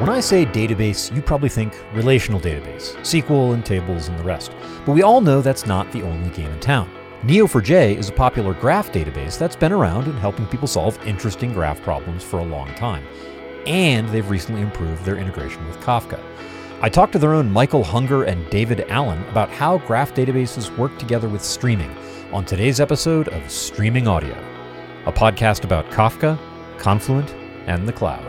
When I say database, you probably think relational database, SQL and tables and the rest. But we all know that's not the only game in town. Neo4j is a popular graph database that's been around and helping people solve interesting graph problems for a long time. And they've recently improved their integration with Kafka. I talked to their own Michael Hunger and David Allen about how graph databases work together with streaming on today's episode of Streaming Audio, a podcast about Kafka, Confluent, and the cloud.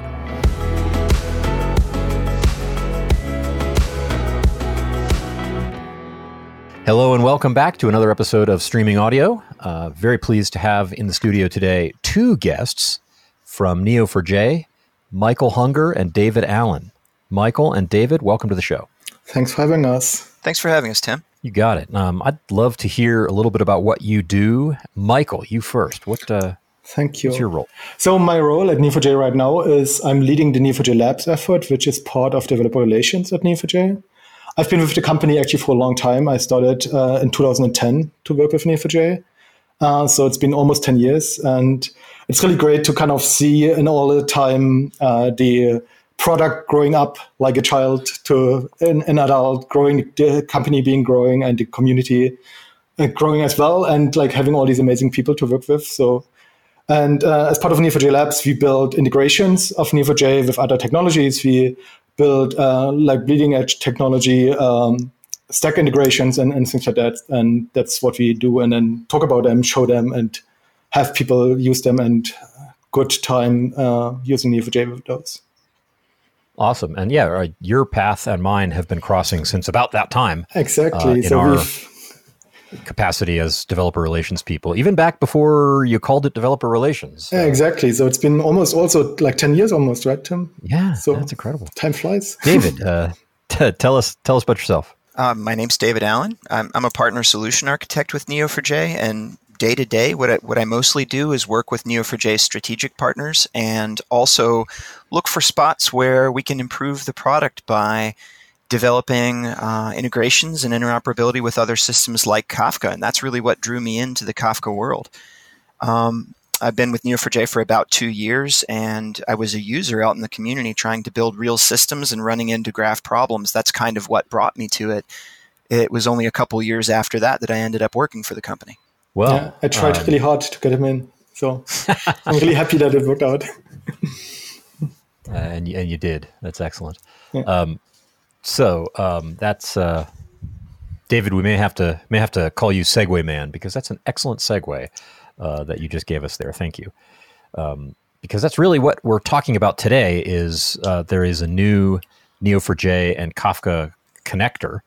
Hello and welcome back to another episode of Streaming Audio. Uh, very pleased to have in the studio today two guests from Neo4j, Michael Hunger and David Allen. Michael and David, welcome to the show. Thanks for having us. Thanks for having us, Tim. You got it. Um, I'd love to hear a little bit about what you do. Michael, you first. What? Uh, Thank you. What's your role? So my role at Neo4j right now is I'm leading the Neo4j Labs effort, which is part of developer relations at Neo4j. I've been with the company actually for a long time. I started uh, in 2010 to work with Neo4j. Uh, so it's been almost 10 years. And it's really great to kind of see in all the time uh, the product growing up like a child to an, an, adult, growing, the company being growing and the community uh, growing as well, and like having all these amazing people to work with. So and uh, as part of Neo4j Labs, we build integrations of Neo4j with other technologies. We build uh, like bleeding edge technology, um, stack integrations, and, and things like that. And that's what we do. And then talk about them, show them, and have people use them and good time uh, using Neo4j with those. Awesome. And yeah, your path and mine have been crossing since about that time. Exactly. Uh, so our capacity as developer relations people, even back before you called it developer relations. Yeah, exactly. So it's been almost also like 10 years almost, right, Tim? Yeah. So that's incredible. Time flies. David, uh, t- tell us tell us about yourself. Uh, my name's David Allen. I'm, I'm a partner solution architect with Neo4j, and day to day, what I, what I mostly do is work with Neo4j strategic partners and also look for spots where we can improve the product by developing uh, integrations and interoperability with other systems like Kafka, and that's really what drew me into the Kafka world. Um, I've been with Neo4j for about two years, and I was a user out in the community trying to build real systems and running into graph problems. That's kind of what brought me to it. It was only a couple years after that that I ended up working for the company. Well, yeah, I tried um, really hard to get him in, so I'm really happy that it worked out. uh, and you, and you did. That's excellent. Yeah. Um, so um, that's uh, David. We may have to may have to call you Segway Man because that's an excellent segue uh, that you just gave us there. Thank you. Um, because that's really what we're talking about today. Is uh, there is a new Neo4j and Kafka connector.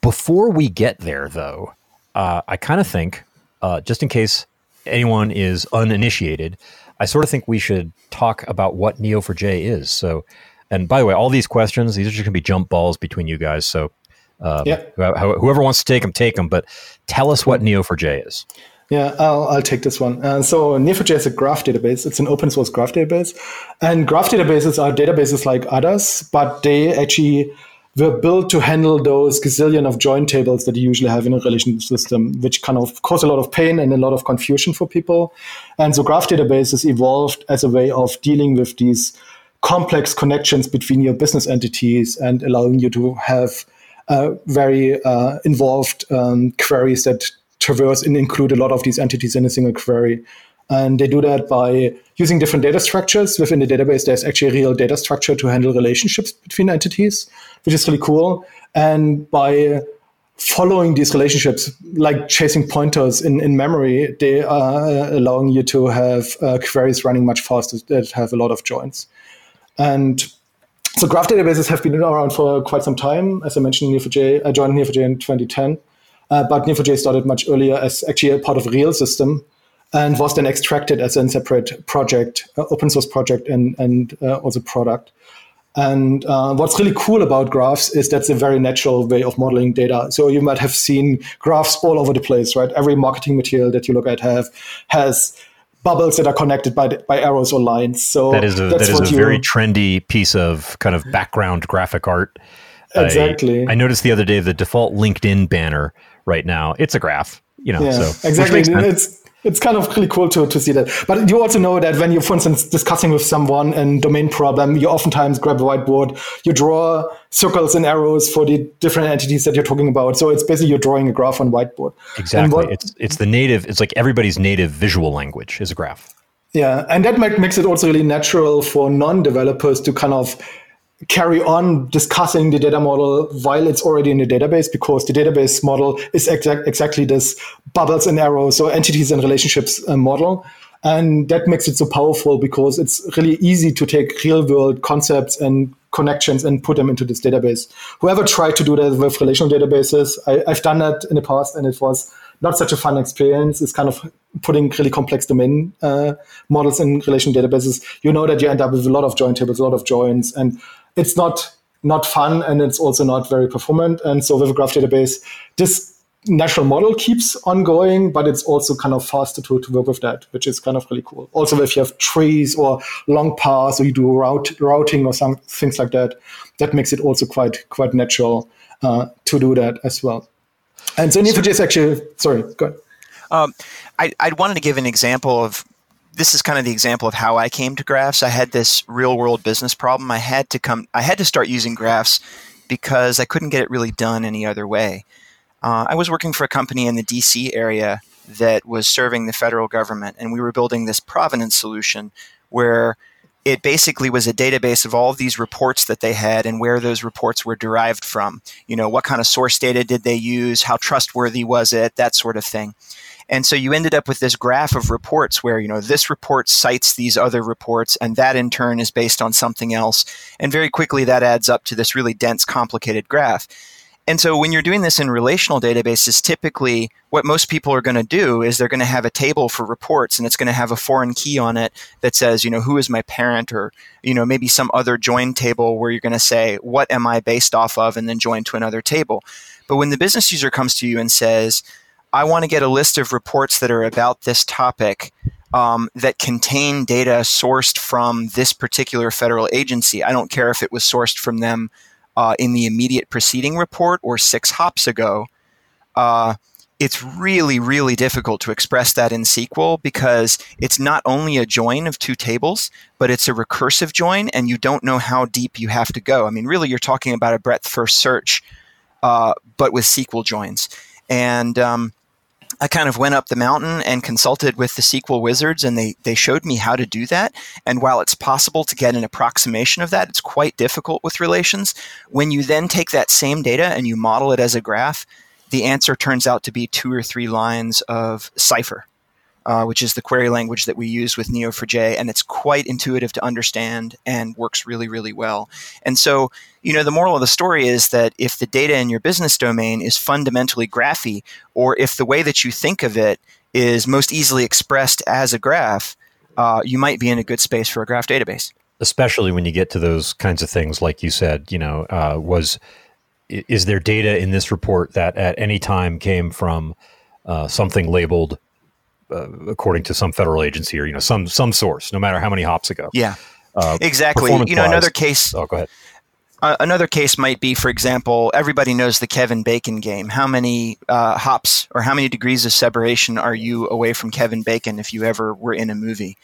Before we get there, though, uh, I kind of think, uh, just in case anyone is uninitiated, I sort of think we should talk about what Neo4j is. So, and by the way, all these questions, these are just going to be jump balls between you guys. So, um, yeah. whoever wants to take them, take them. But tell us what Neo4j is. Yeah, I'll, I'll take this one. Uh, so Neo4j is a graph database. It's an open source graph database. And graph databases are databases like others, but they actually were built to handle those gazillion of join tables that you usually have in a relational system, which kind of cause a lot of pain and a lot of confusion for people. And so graph databases evolved as a way of dealing with these complex connections between your business entities and allowing you to have uh, very uh, involved um, queries that traverse and include a lot of these entities in a single query. And they do that by using different data structures within the database. There's actually a real data structure to handle relationships between entities, which is really cool. And by following these relationships, like chasing pointers in, in memory, they are allowing you to have uh, queries running much faster that have a lot of joins. And so graph databases have been around for quite some time. As I mentioned, Neo4j, I joined Neo4j in 2010. Uh, but Neo4j started much earlier as actually a part of a real system and was then extracted as a separate project, uh, open source project, and and uh, also product. And uh, what's really cool about graphs is that's a very natural way of modeling data. So you might have seen graphs all over the place, right? Every marketing material that you look at have has bubbles that are connected by by arrows or lines. So that is a, that is a very trendy piece of kind of background graphic art. Exactly. I, I, noticed the other day the default LinkedIn banner right now it's a graph. You know, yeah, so exactly. It's it's kind of really cool to, to see that. But you also know that when you're, for instance, discussing with someone a domain problem, you oftentimes grab a whiteboard, you draw circles and arrows for the different entities that you're talking about. So it's basically you're drawing a graph on whiteboard. Exactly. What, it's it's the native. It's like everybody's native visual language is a graph. Yeah, and that makes it also really natural for non-developers to kind of carry on discussing the data model while it's already in the database because the database model is exa- exactly this bubbles and arrows or entities and relationships uh, model and that makes it so powerful because it's really easy to take real world concepts and connections and put them into this database whoever tried to do that with relational databases I, i've done that in the past and it was not such a fun experience. It's kind of putting really complex domain uh, models in relational databases. You know that you end up with a lot of join tables, a lot of joins, and it's not not fun and it's also not very performant. And so with a graph database, this natural model keeps on going, but it's also kind of faster to, to work with that, which is kind of really cool. Also, if you have trees or long paths or you do route, routing or some things like that, that makes it also quite quite natural uh, to do that as well. And so Neo4j actually, sorry, go ahead. Um, I, I wanted to give an example of this is kind of the example of how I came to graphs. I had this real world business problem. I had to come, I had to start using graphs because I couldn't get it really done any other way. Uh, I was working for a company in the DC area that was serving the federal government, and we were building this provenance solution where it basically was a database of all of these reports that they had and where those reports were derived from. You know, what kind of source data did they use? How trustworthy was it? That sort of thing. And so you ended up with this graph of reports where, you know, this report cites these other reports, and that in turn is based on something else. And very quickly that adds up to this really dense, complicated graph. And so when you're doing this in relational databases, typically what most people are going to do is they're going to have a table for reports and it's going to have a foreign key on it that says, you know, who is my parent or, you know, maybe some other join table where you're going to say, what am I based off of and then join to another table. But when the business user comes to you and says, I want to get a list of reports that are about this topic um, that contain data sourced from this particular federal agency. I don't care if it was sourced from them uh, in the immediate preceding report or six hops ago, uh, it's really, really difficult to express that in SQL because it's not only a join of two tables, but it's a recursive join, and you don't know how deep you have to go. I mean, really, you're talking about a breadth first search, uh, but with SQL joins. And um, I kind of went up the mountain and consulted with the SQL wizards, and they, they showed me how to do that. And while it's possible to get an approximation of that, it's quite difficult with relations. When you then take that same data and you model it as a graph, the answer turns out to be two or three lines of Cypher uh, which is the query language that we use with Neo4j, and it's quite intuitive to understand and works really, really well. And so, you know, the moral of the story is that if the data in your business domain is fundamentally graphy, or if the way that you think of it is most easily expressed as a graph, uh, you might be in a good space for a graph database. Especially when you get to those kinds of things, like you said, you know, uh, was is there data in this report that at any time came from uh, something labeled uh, according to some federal agency or you know some some source, no matter how many hops ago. Yeah, uh, exactly. You know, another case. Oh, go ahead. Uh, another case might be, for example, everybody knows the Kevin Bacon game. How many uh, hops or how many degrees of separation are you away from Kevin Bacon if you ever were in a movie?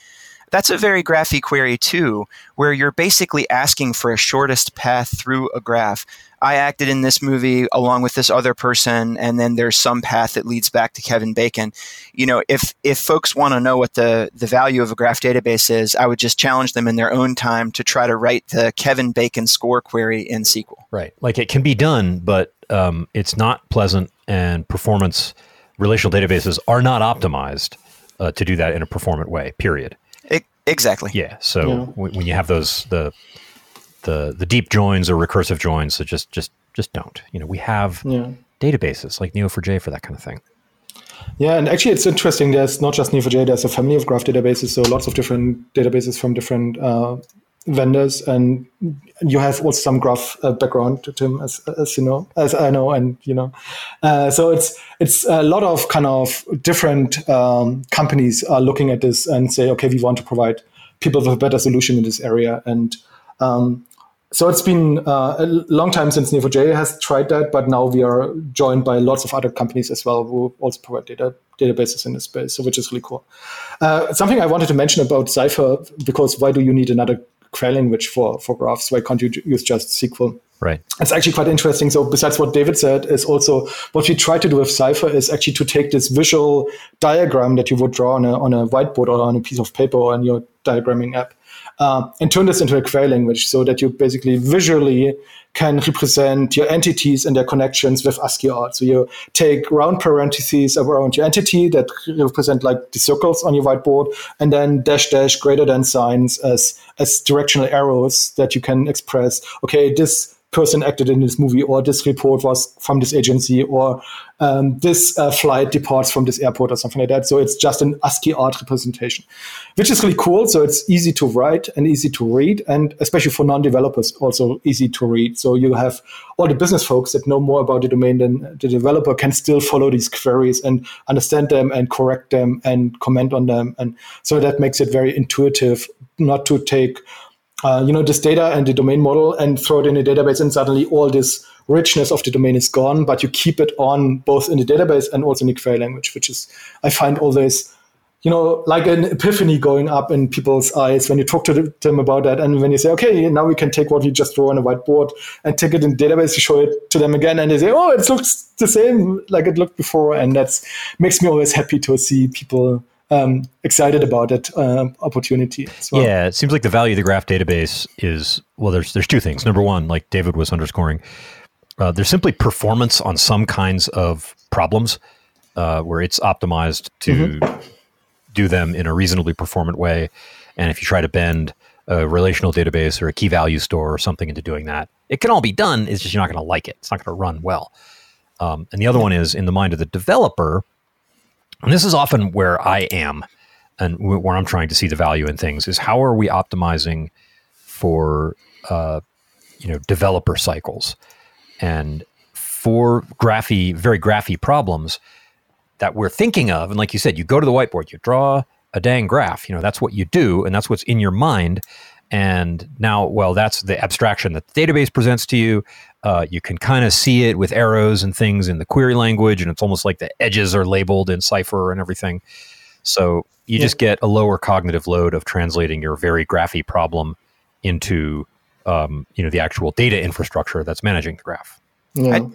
That's a very graphy query too, where you're basically asking for a shortest path through a graph. I acted in this movie along with this other person, and then there's some path that leads back to Kevin Bacon. You know, if if folks want to know what the the value of a graph database is, I would just challenge them in their own time to try to write the Kevin Bacon score query in SQL. Right, like it can be done, but um, it's not pleasant, and performance relational databases are not optimized uh, to do that in a performant way. Period. It, exactly. Yeah. So yeah. when you have those the the the deep joins or recursive joins. So just just just don't. You know, we have yeah. databases like Neo4j for that kind of thing. Yeah, and actually, it's interesting. There's not just Neo4j. There's a family of graph databases. So lots of different databases from different uh, vendors, and you have also some graph uh, background, Tim, as, as you know, as I know, and you know. Uh, so it's it's a lot of kind of different um, companies are looking at this and say, okay, we want to provide people with a better solution in this area, and um, so it's been uh, a long time since Neo4j has tried that, but now we are joined by lots of other companies as well who also provide data databases in this space, so which is really cool. Uh, something I wanted to mention about Cypher, because why do you need another query language for, for graphs? Why can't you use just SQL? Right. It's actually quite interesting. So besides what David said, is also what we try to do with Cypher is actually to take this visual diagram that you would draw on a, on a whiteboard or on a piece of paper or on your diagramming app uh, and turn this into a query language so that you basically visually can represent your entities and their connections with ASCII art. So you take round parentheses around your entity that represent like the circles on your whiteboard, and then dash dash greater than signs as as directional arrows that you can express. Okay, this person acted in this movie, or this report was from this agency, or um, this uh, flight departs from this airport, or something like that. So it's just an ASCII art representation, which is really cool. So it's easy to write and easy to read, and especially for non-developers, also easy to read. So you have all the business folks that know more about the domain than the developer can still follow these queries and understand them and correct them and comment on them, and so that makes it very intuitive, not to take uh, you know, this data and the domain model and throw it in a database and suddenly all this richness of the domain is gone, but you keep it on both in the database and also in the query language, which is, I find always, you know, like an epiphany going up in people's eyes when you talk to them about that. And when you say, okay, now we can take what we just draw on a whiteboard and take it in the database to show it to them again. And they say, oh, it looks the same like it looked before. And that makes me always happy to see people um, excited about that uh, opportunity. Well. Yeah, it seems like the value of the graph database is well. There's there's two things. Number one, like David was underscoring, uh, there's simply performance on some kinds of problems uh, where it's optimized to mm-hmm. do them in a reasonably performant way, and if you try to bend a relational database or a key value store or something into doing that, it can all be done. It's just you're not going to like it. It's not going to run well. Um, and the other one is in the mind of the developer and this is often where I am and where I'm trying to see the value in things is how are we optimizing for uh, you know developer cycles? And for graphy very graphy problems that we're thinking of and like you said you go to the whiteboard you draw a dang graph you know that's what you do and that's what's in your mind and now well that's the abstraction that the database presents to you uh, you can kind of see it with arrows and things in the query language, and it's almost like the edges are labeled in Cypher and everything. So you yeah. just get a lower cognitive load of translating your very graphy problem into um, you know the actual data infrastructure that's managing the graph. Yeah. I,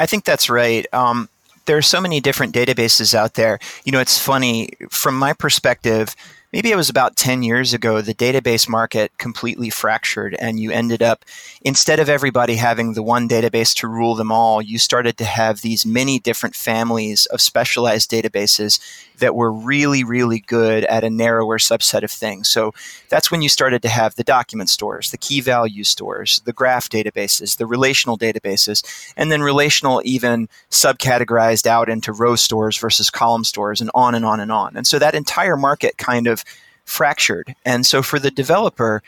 I think that's right. Um, there are so many different databases out there. You know, it's funny from my perspective maybe it was about 10 years ago, the database market completely fractured, and you ended up, instead of everybody having the one database to rule them all, you started to have these many different families of specialized databases that were really, really good at a narrower subset of things. So that's when you started to have the document stores, the key value stores, the graph databases, the relational databases, and then relational even subcategorized out into row stores versus column stores and on and on and on. And so that entire market kind of fractured. And so for the developer,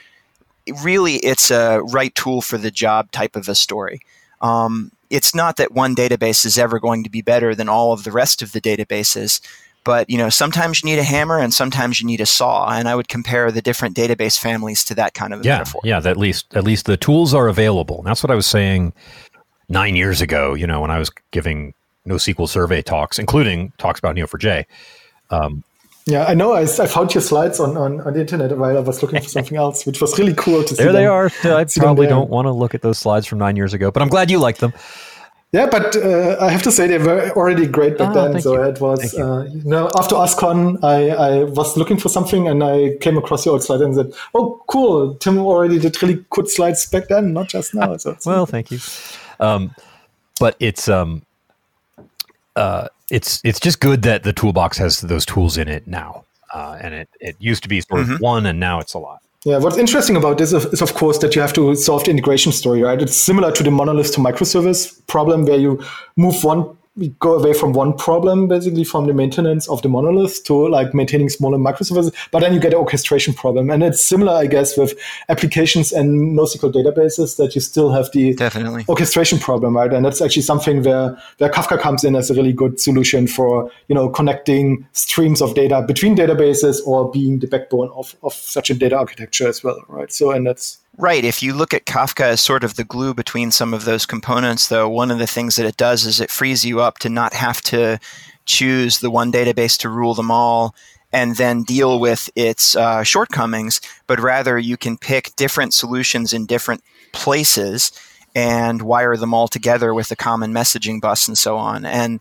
really it's a right tool for the job type of a story. Um, it's not that one database is ever going to be better than all of the rest of the databases, but you know sometimes you need a hammer and sometimes you need a saw, and I would compare the different database families to that kind of yeah, metaphor. Yeah, at least at least the tools are available. And that's what I was saying nine years ago. You know, when I was giving NoSQL survey talks, including talks about Neo4j. Um, yeah, I know. I, I found your slides on, on, on the internet while I was looking for something else, which was really cool to see. There they are. I probably don't want to look at those slides from nine years ago, but I'm glad you like them. Yeah, but uh, I have to say they were already great back ah, then. So you. it was, you. Uh, you know, after OSCON, I, I was looking for something and I came across your old slide and said, "Oh, cool! Tim already did really good slides back then, not just now." So well, thank you. Um, but it's um, uh, it's it's just good that the toolbox has those tools in it now. Uh, and it, it used to be sort of mm-hmm. one, and now it's a lot. Yeah, what's interesting about this is, is, of course, that you have to solve the integration story, right? It's similar to the monolith to microservice problem where you move one we go away from one problem basically from the maintenance of the monolith to like maintaining smaller microservices but then you get an orchestration problem. And it's similar i guess with applications and nosql databases that you still have the definitely. orchestration problem right? And that's actually something where where kafka comes in as a really good solution for you know connecting streams of data between databases or being the backbone of, of such a data architecture as well right? So and that's Right. If you look at Kafka as sort of the glue between some of those components, though, one of the things that it does is it frees you up to not have to choose the one database to rule them all and then deal with its uh, shortcomings, but rather you can pick different solutions in different places and wire them all together with a common messaging bus and so on. And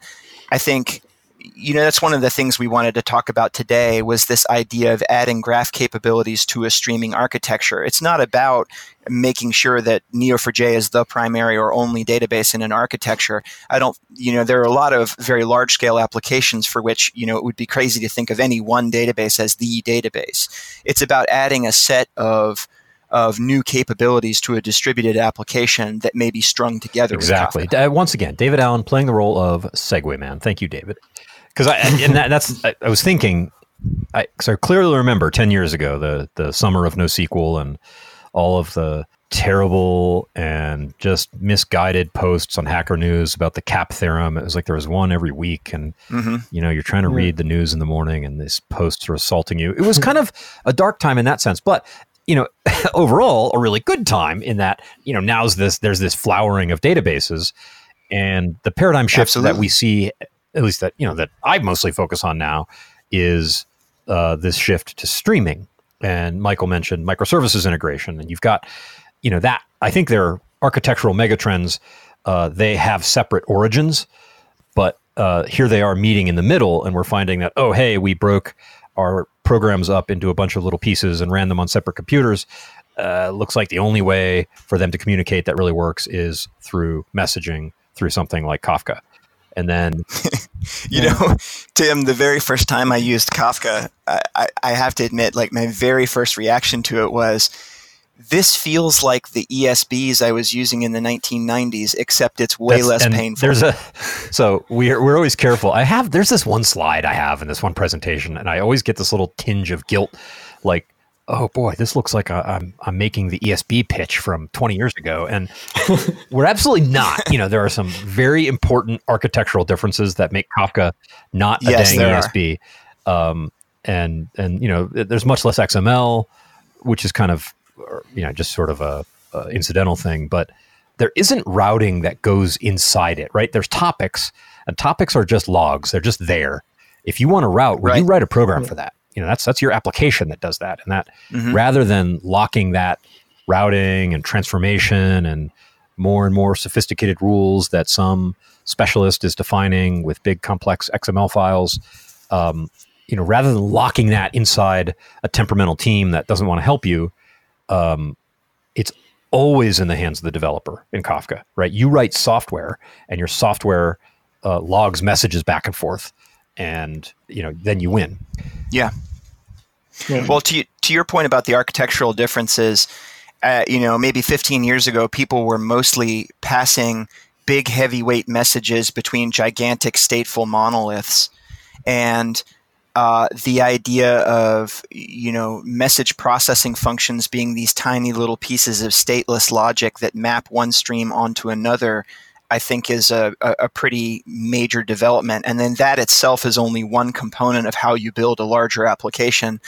I think you know that's one of the things we wanted to talk about today was this idea of adding graph capabilities to a streaming architecture it's not about making sure that neo4j is the primary or only database in an architecture i don't you know there are a lot of very large scale applications for which you know it would be crazy to think of any one database as the database it's about adding a set of of new capabilities to a distributed application that may be strung together. Exactly. Uh, once again, David Allen playing the role of Segway Man. Thank you, David because I and that, that's I, I, was thinking, I so I clearly remember ten years ago the the summer of NoSQL and all of the terrible and just misguided posts on Hacker News about the CAP theorem. It was like there was one every week, and mm-hmm. you know you're trying to yeah. read the news in the morning, and these posts are assaulting you. It was kind of a dark time in that sense, but you know overall a really good time in that you know now's this there's this flowering of databases and the paradigm shift Absolutely. that we see at least that you know that I mostly focus on now is uh, this shift to streaming. And Michael mentioned microservices integration, and you've got you know that I think they're architectural megatrends. Uh, they have separate origins, but uh, here they are meeting in the middle, and we're finding that oh hey we broke our programs up into a bunch of little pieces and ran them on separate computers. Uh, looks like the only way for them to communicate that really works is through messaging through something like Kafka. And then, you know, Tim, the very first time I used Kafka, I, I, have to admit, like my very first reaction to it was, this feels like the ESBs I was using in the 1990s, except it's way That's, less painful. There's a so we're we're always careful. I have there's this one slide I have in this one presentation, and I always get this little tinge of guilt, like oh boy, this looks like i am I'm, I'm making the ESB pitch from 20 years ago. And we're absolutely not. You know, there are some very important architectural differences that make Kafka not a yes, dang ESB. Um, and, and, you know, there's much less XML, which is kind of, you know, just sort of a, a incidental thing. But there isn't routing that goes inside it, right? There's topics, and topics are just logs. They're just there. If you want to route, well, right. you write a program for that you know that's that's your application that does that. And that mm-hmm. rather than locking that routing and transformation and more and more sophisticated rules that some specialist is defining with big complex xml files um, you know rather than locking that inside a temperamental team that doesn't want to help you um, it's always in the hands of the developer in kafka right? You write software and your software uh, logs messages back and forth and you know then you win. Yeah. yeah. Well, to to your point about the architectural differences, uh, you know, maybe 15 years ago, people were mostly passing big heavyweight messages between gigantic stateful monoliths, and uh, the idea of you know message processing functions being these tiny little pieces of stateless logic that map one stream onto another I think is a, a, pretty major development. And then that itself is only one component of how you build a larger application,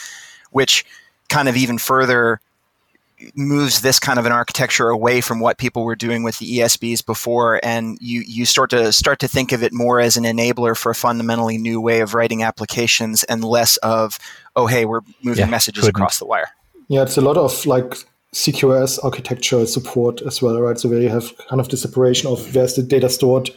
which kind of even further moves this kind of an architecture away from what people were doing with the ESBs before, and you you start to start to think of it more as an enabler for a fundamentally new way of writing applications, and less of oh hey we're moving yeah, messages couldn't. across the wire. Yeah, it's a lot of like CQRS architecture support as well, right? So where you have kind of the separation of where's the data stored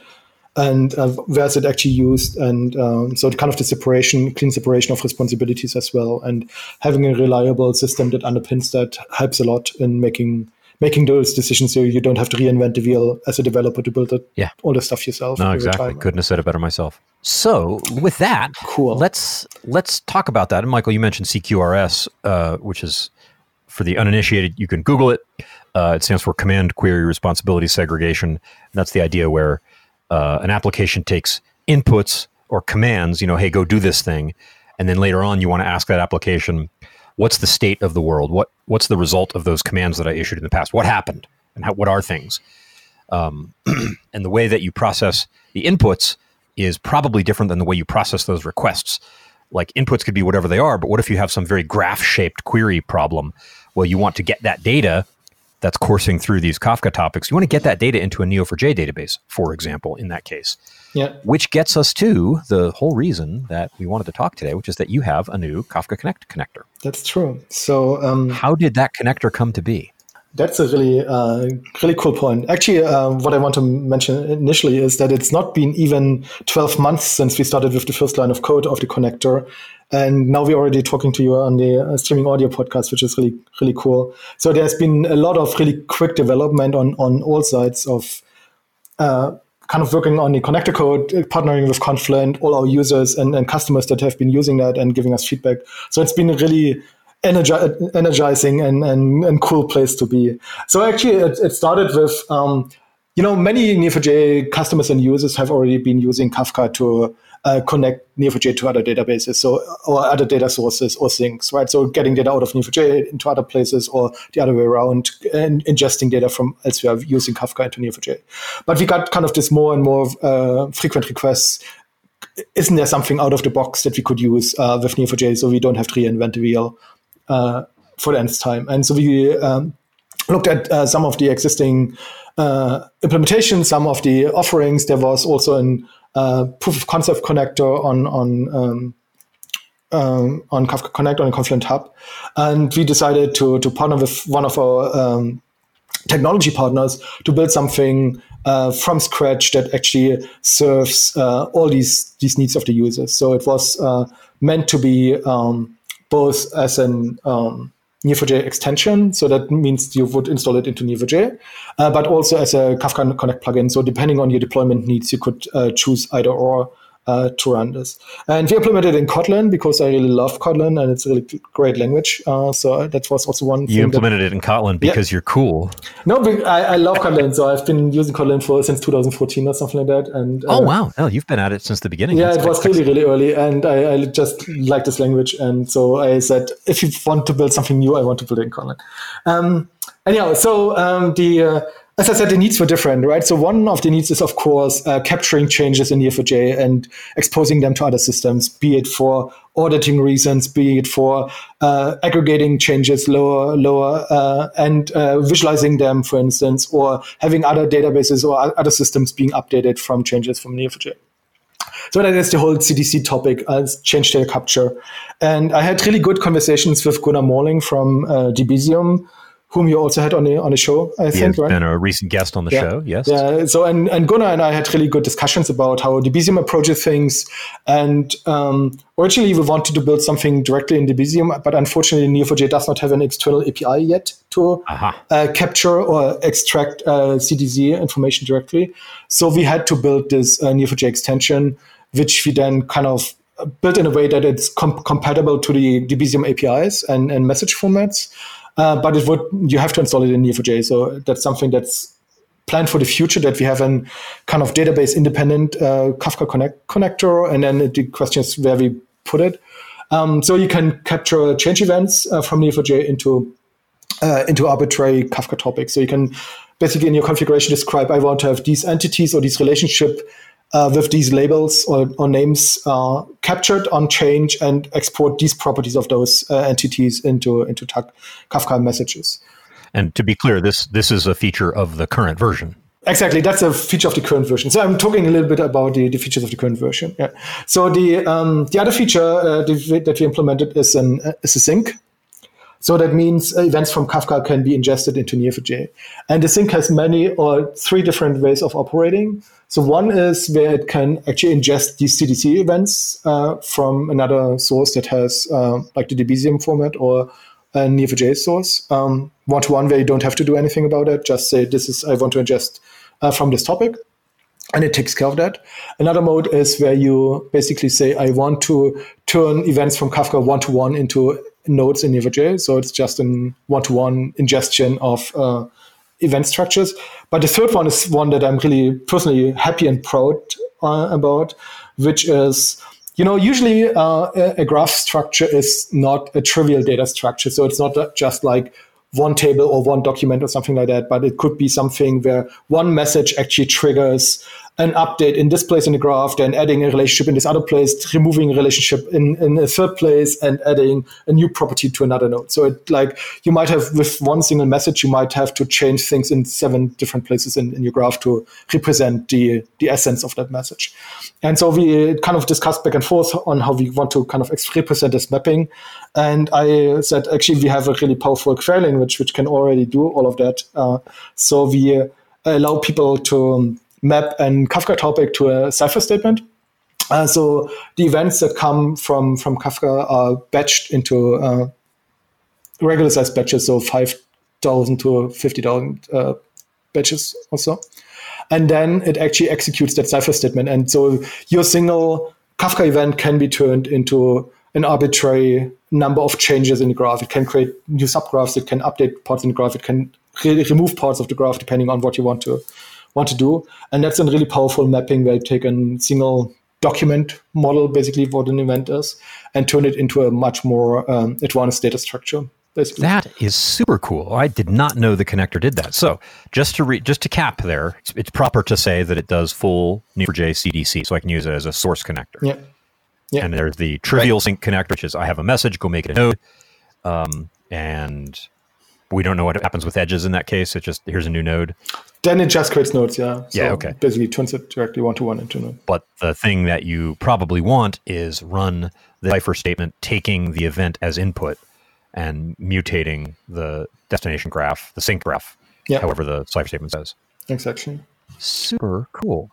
and uh, where's it actually used, and um, so kind of the separation, clean separation of responsibilities as well, and having a reliable system that underpins that helps a lot in making making those decisions so you don't have to reinvent the wheel as a developer to build it, yeah. all the stuff yourself. No, exactly. Couldn't have said it better myself. So with that, cool. Let's let's talk about that. And Michael, you mentioned CQRS, uh, which is for the uninitiated, you can Google it. Uh, it stands for Command Query Responsibility Segregation. That's the idea where uh, an application takes inputs or commands, you know, hey, go do this thing. And then later on, you want to ask that application, what's the state of the world? What, what's the result of those commands that I issued in the past? What happened? And how, what are things? Um, and the way that you process the inputs is probably different than the way you process those requests. Like inputs could be whatever they are, but what if you have some very graph shaped query problem well, you want to get that data that's coursing through these Kafka topics. You want to get that data into a Neo4j database, for example, in that case. Yeah. Which gets us to the whole reason that we wanted to talk today, which is that you have a new Kafka Connect connector. That's true. So, um, how did that connector come to be? That's a really, uh, really cool point. Actually, uh, what I want to mention initially is that it's not been even 12 months since we started with the first line of code of the connector. And now we're already talking to you on the uh, streaming audio podcast, which is really, really cool. So there's been a lot of really quick development on, on all sides of uh, kind of working on the connector code, partnering with Confluent, all our users and, and customers that have been using that and giving us feedback. So it's been a really energi- energizing and, and, and cool place to be. So actually, it, it started with, um, you know, many Neo4j customers and users have already been using Kafka to uh, connect Neo4j to other databases, so or other data sources or things, right? So getting data out of Neo4j into other places, or the other way around, and ingesting data from elsewhere using Kafka into Neo4j. But we got kind of this more and more uh, frequent requests. Isn't there something out of the box that we could use uh, with Neo4j so we don't have to reinvent the wheel for the nth time? And so we um, looked at uh, some of the existing uh, implementations, some of the offerings. There was also a uh, proof of concept connector on on um, um, on Kafka Connect on Confluent Hub, and we decided to to partner with one of our um, technology partners to build something uh, from scratch that actually serves uh, all these these needs of the users. So it was uh, meant to be um, both as an um, Neo4j extension. So that means you would install it into Neo4j, uh, but also as a Kafka Connect plugin. So depending on your deployment needs, you could uh, choose either or uh, to run this. And we implemented it in Kotlin because I really love Kotlin and it's a really great language. Uh, so that was also one. You implemented that, it in Kotlin because yeah. you're cool. No, I, I, love Kotlin. So I've been using Kotlin for since 2014 or something like that. And uh, oh wow, oh, you've been at it since the beginning. Yeah, That's it was really really early, and I, I, just like this language. And so I said, if you want to build something new, I want to build it in Kotlin. Um, anyhow, so um, the uh, as I said, the needs were different, right? So one of the needs is, of course, uh, capturing changes in Neo4j and exposing them to other systems, be it for auditing reasons, be it for uh, aggregating changes lower, lower, uh, and uh, visualizing them, for instance, or having other databases or other systems being updated from changes from Neo4j. So that is the whole CDC topic as change data capture. And I had really good conversations with Gunnar Morling from uh, Debezium, whom you also had on the on the show, I he think, has right? Been a recent guest on the yeah. show, yes. Yeah. So and and Gunnar and I had really good discussions about how Debezium approaches things. And um, originally we wanted to build something directly in Debezium, but unfortunately Neo4j does not have an external API yet to uh-huh. uh, capture or extract uh, CDC information directly. So we had to build this uh, Neo4j extension, which we then kind of built in a way that it's com- compatible to the Debezium APIs and, and message formats. Uh, but it would you have to install it in Neo4j. So that's something that's planned for the future that we have a kind of database independent uh, Kafka connect connector, and then the question is where we put it. Um, so you can capture change events uh, from Neo4j into uh, into arbitrary Kafka topics. So you can basically in your configuration describe I want to have these entities or these relationship uh, with these labels or, or names uh, captured on change and export these properties of those uh, entities into into Kafka messages. And to be clear, this this is a feature of the current version. Exactly, that's a feature of the current version. So I'm talking a little bit about the, the features of the current version. Yeah. So the um, the other feature uh, that we implemented is an is a sink. So that means events from Kafka can be ingested into Neo4j. And the sink has many or three different ways of operating. So one is where it can actually ingest these CDC events uh, from another source that has uh, like the Debezium format or a Neo4j source. Um, one-to-one where you don't have to do anything about it. Just say, this is, I want to ingest uh, from this topic. And it takes care of that. Another mode is where you basically say, I want to turn events from Kafka one-to-one into nodes in Neo4j. So it's just a one-to-one ingestion of uh, event structures. But the third one is one that I'm really personally happy and proud uh, about, which is, you know, usually uh, a, graph structure is not a trivial data structure. So it's not just like one table or one document or something like that, but it could be something where one message actually triggers an update in this place in the graph, then adding a relationship in this other place, removing a relationship in, in a third place, and adding a new property to another node. So it like you might have with one single message, you might have to change things in seven different places in, in your graph to represent the the essence of that message. And so we uh, kind of discussed back and forth on how we want to kind of represent this mapping. And I said actually we have a really powerful query language which can already do all of that. Uh, so we uh, allow people to um, map and Kafka topic to a Cypher statement. Uh, so the events that come from from Kafka are batched into uh, regular size batches, so five thousand to fifty thousand uh, batches or so, and then it actually executes that Cypher statement. And so your single Kafka event can be turned into an arbitrary number of changes in the graph. It can create new subgraphs. It can update parts in the graph. It can re- remove parts of the graph depending on what you want to want to do. And that's a really powerful mapping where you take a single document model, basically what an event is, and turn it into a much more um, advanced data structure. Basically. That is super cool. I did not know the connector did that. So just to re- just to cap there, it's, it's, proper to say that it does full Neo4j CDC, so I can use it as a source connector. Yeah. Yeah. And there's the trivial right. sink connector, which is I have a message, go make it a node. Um, and we don't know what happens with edges in that case. It just here's a new node. Then it just creates nodes, yeah. So yeah, okay. Basically turns it directly one to one into node. But the thing that you probably want is run the Cypher statement taking the event as input and mutating the destination graph, the sink graph, yeah. however the Cypher statement says. Exactly. Super cool.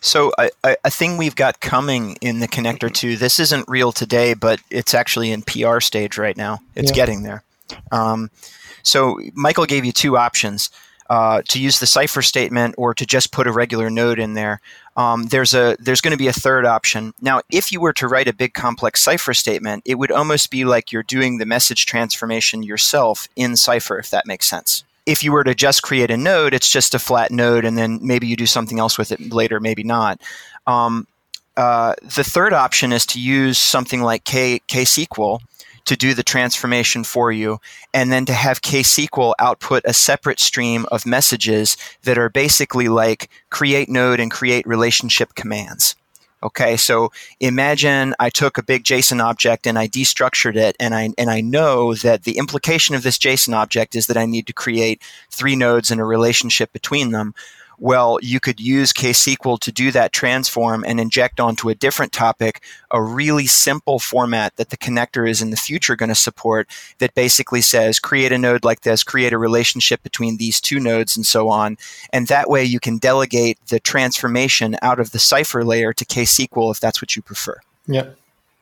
So a, a, thing we've got coming in the connector too. This isn't real today, but it's actually in PR stage right now. It's yeah. getting there. Um, so Michael gave you two options. Uh, to use the Cypher statement or to just put a regular node in there. Um, there's a there's going to be a third option. Now, if you were to write a big complex Cypher statement, it would almost be like you're doing the message transformation yourself in Cypher, if that makes sense. If you were to just create a node, it's just a flat node, and then maybe you do something else with it later, maybe not. Um, uh, the third option is to use something like K, KSQL to do the transformation for you, and then to have KSQL output a separate stream of messages that are basically like create node and create relationship commands. Okay, so imagine I took a big JSON object and I destructured it, and I and I know that the implication of this JSON object is that I need to create three nodes and a relationship between them. Well, you could use KSQL to do that transform and inject onto a different topic a really simple format that the connector is in the future going to support that basically says create a node like this, create a relationship between these two nodes, and so on. And that way you can delegate the transformation out of the Cypher layer to KSQL if that's what you prefer. Yeah,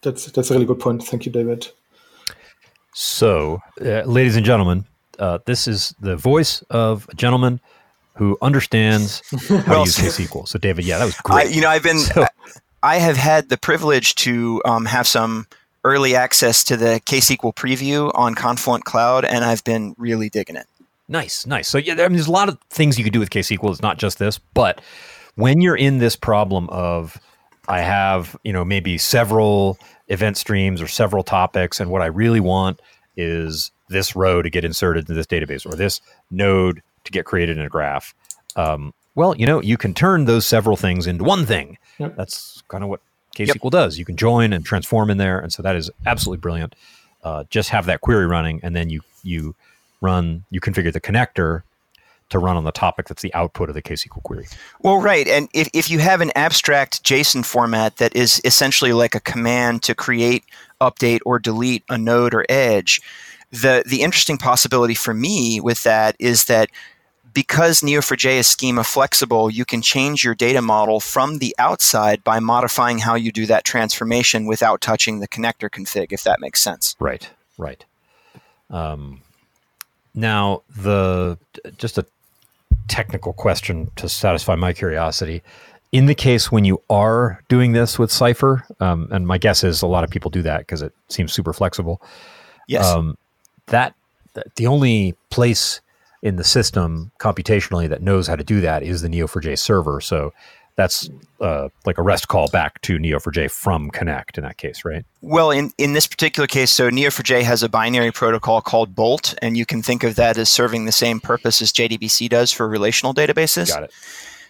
that's, that's a really good point. Thank you, David. So, uh, ladies and gentlemen, uh, this is the voice of a gentleman who understands how well, to use KSQL. So, David, yeah, that was great. I, you know, I've been, so, I have had the privilege to um, have some early access to the KSQL preview on Confluent Cloud, and I've been really digging it. Nice, nice. So, yeah, I mean, there's a lot of things you could do with KSQL. It's not just this, but when you're in this problem of, I have, you know, maybe several event streams or several topics, and what I really want is this row to get inserted into this database or this node to get created in a graph. Um, well, you know, you can turn those several things into one thing. Yep. That's kind of what KSQL yep. does. You can join and transform in there, and so that is absolutely brilliant. Uh, just have that query running, and then you you run you configure the connector to run on the topic that's the output of the KSQL query. Well, right, and if if you have an abstract JSON format that is essentially like a command to create, update, or delete a node or edge, the the interesting possibility for me with that is that because Neo4j is schema flexible, you can change your data model from the outside by modifying how you do that transformation without touching the connector config, if that makes sense. Right, right. Um, now, the just a technical question to satisfy my curiosity. In the case when you are doing this with Cypher, um, and my guess is a lot of people do that because it seems super flexible. Yes. Um, that the only place in the system computationally that knows how to do that is the Neo4j server. So that's uh, like a REST call back to Neo4j from Connect in that case, right? Well, in, in this particular case, so Neo4j has a binary protocol called Bolt, and you can think of that as serving the same purpose as JDBC does for relational databases. Got it.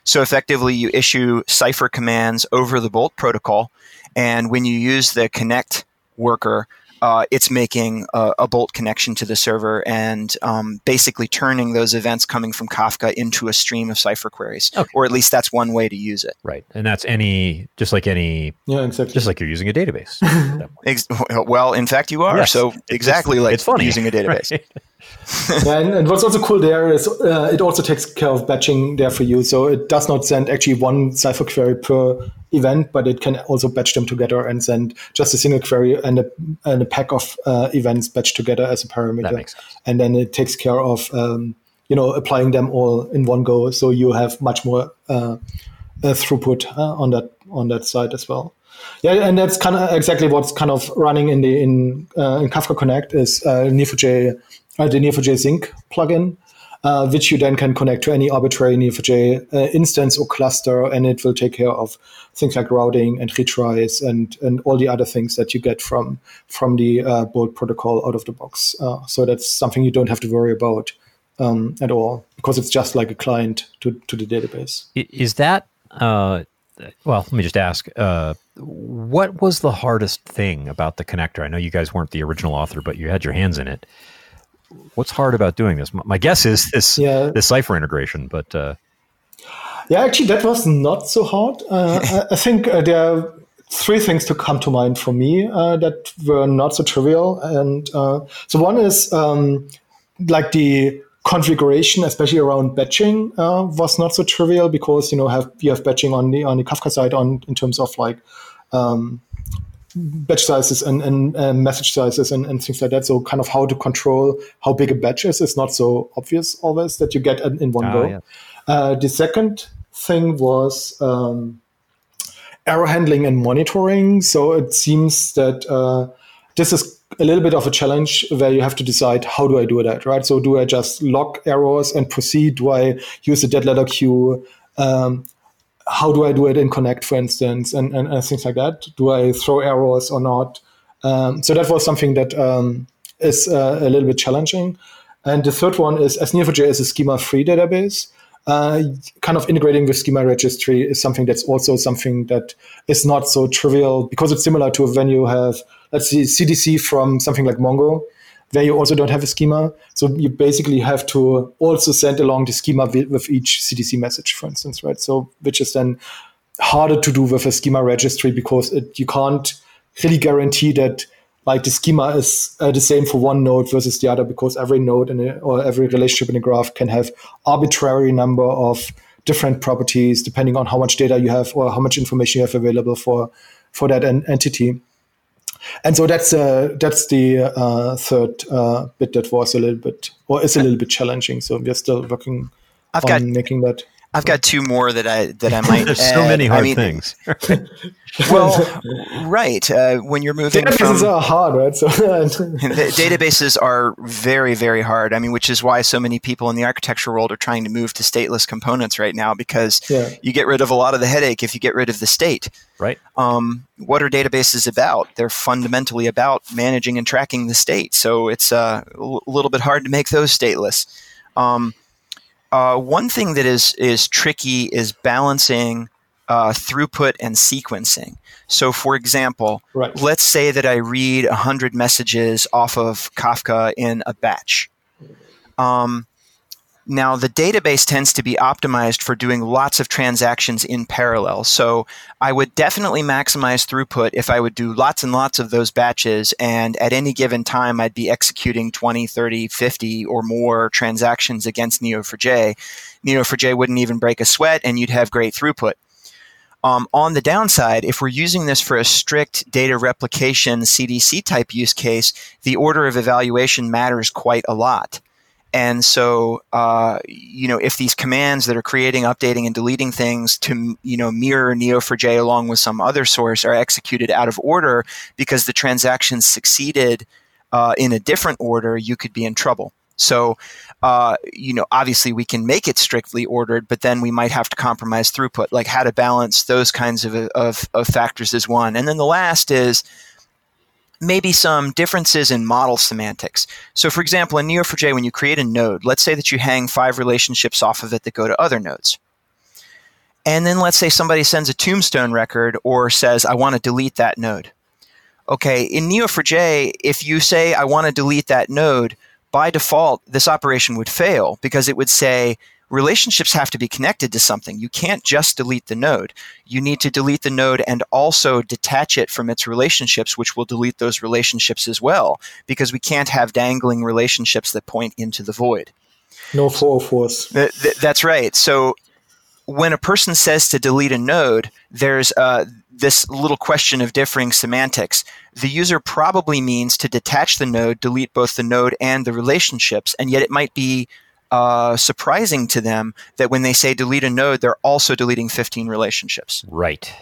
So effectively, you issue Cypher commands over the Bolt protocol, and when you use the connect worker, uh, it's making a, a, bolt connection to the server and um, basically turning those events coming from Kafka into a stream of Cypher queries, okay. or at least that's one way to use it. Right, and that's any just like any yeah, exactly. just like you're using a database. Ex- well, in fact, you are. Yes. So exactly it's, like it's funny. using a database. Right? yeah, and, and, what's also cool there is uh, it also takes care of batching there for you. So it does not send actually one Cypher query per event, but it can also batch them together and send just a single query and a, and a pack of uh, events batched together as a parameter. And then it takes care of um, you know applying them all in one go, so you have much more uh, throughput uh, on that on that side as well. Yeah, and that's kind of exactly what's kind of running in the in uh, in Kafka Connect is uh, Neo4j the Neo4j Sink plugin, uh, which you then can connect to any arbitrary Neo4j uh, instance or cluster, and it will take care of things like routing and retries and and all the other things that you get from from the uh, Bolt protocol out of the box. Uh, so that's something you don't have to worry about um, at all because it's just like a client to to the database. Is that uh, well? Let me just ask. Uh, what was the hardest thing about the connector? I know you guys weren't the original author, but you had your hands in it what's hard about doing this? My guess is this yeah. this Cypher integration, but uh... yeah, actually, that was not so hard. Uh, I, think uh, there are three things to come to mind for me uh, that were not so trivial, and uh, so one is um, like the configuration, especially around batching, uh, was not so trivial because you know have you have batching on the on the Kafka side on in terms of like um, batch sizes and, and uh, message sizes and, and, things like that. So kind of how to control how big a batch is is not so obvious always that you get in, in one ah, go. Yeah. Uh, the second thing was um, error handling and monitoring. So it seems that uh, this is a little bit of a challenge where you have to decide how do I do that, right? So do I just log errors and proceed? Do I use a dead letter queue? Um, how do I do it in Connect, for instance, and, and, and things like that? Do I throw errors or not? Um, so that was something that um, is uh, a little bit challenging. And the third one is, as Neo4j is a schema-free database, uh, kind of integrating with schema registry is something that's also something that is not so trivial because it's similar to when you have, let's see, CDC from something like Mongo, there you also don't have a schema. So you basically have to also send along the schema with, with each CDC message, for instance, right? So which is then harder to do with a schema registry because it, you can't really guarantee that like the schema is uh, the same for one node versus the other because every node in a, or every relationship in a graph can have arbitrary number of different properties depending on how much data you have or how much information you have available for for that en- entity and so that's uh, that's the uh, third uh, bit that was a little bit or is a little bit challenging. So we're still working I've on got, making that. I've got two more that I that I might. There's add. so many hard I mean, things. well, right. Uh, when you're moving databases from, are hard, right? So databases are very, very hard. I mean, which is why so many people in the architecture world are trying to move to stateless components right now because yeah. you get rid of a lot of the headache if you get rid of the state. Right. Um, what are databases about? They're fundamentally about managing and tracking the state. So it's uh, a little bit hard to make those stateless. Um, uh, one thing that is is tricky is balancing uh, throughput and sequencing. So, for example, right. let's say that I read 100 messages off of Kafka in a batch. Um, now, the database tends to be optimized for doing lots of transactions in parallel. So, I would definitely maximize throughput if I would do lots and lots of those batches. And at any given time, I'd be executing 20, 30, 50 or more transactions against Neo4j. Neo4j wouldn't even break a sweat, and you'd have great throughput. Um, on the downside, if we're using this for a strict data replication CDC type use case, the order of evaluation matters quite a lot. And so, uh, you know, if these commands that are creating, updating, and deleting things to, you know, mirror Neo4j along with some other source are executed out of order because the transactions succeeded uh, in a different order, you could be in trouble. So, uh, you know, obviously we can make it strictly ordered, but then we might have to compromise throughput, like how to balance those kinds of, of, of factors is one. And then the last is maybe some differences in model semantics. So, for example, in Neo4j, when you create a node, let's say that you hang five relationships off of it that go to other nodes. And then let's say somebody sends a tombstone record or says, I want to delete that node. Okay, in Neo4j, if you say, I want to delete that node, by default, this operation would fail because it would say, relationships have to be connected to something. You can't just delete the node. You need to delete the node and also detach it from its relationships, which will delete those relationships as well, because we can't have dangling relationships that point into the void. No 404s. Th- th- that's right. So when a person says to delete a node, there's uh, this little question of differing semantics. The user probably means to detach the node, delete both the node and the relationships, and yet it might be uh, surprising to them that when they say delete a node, they're also deleting 15 relationships. Right.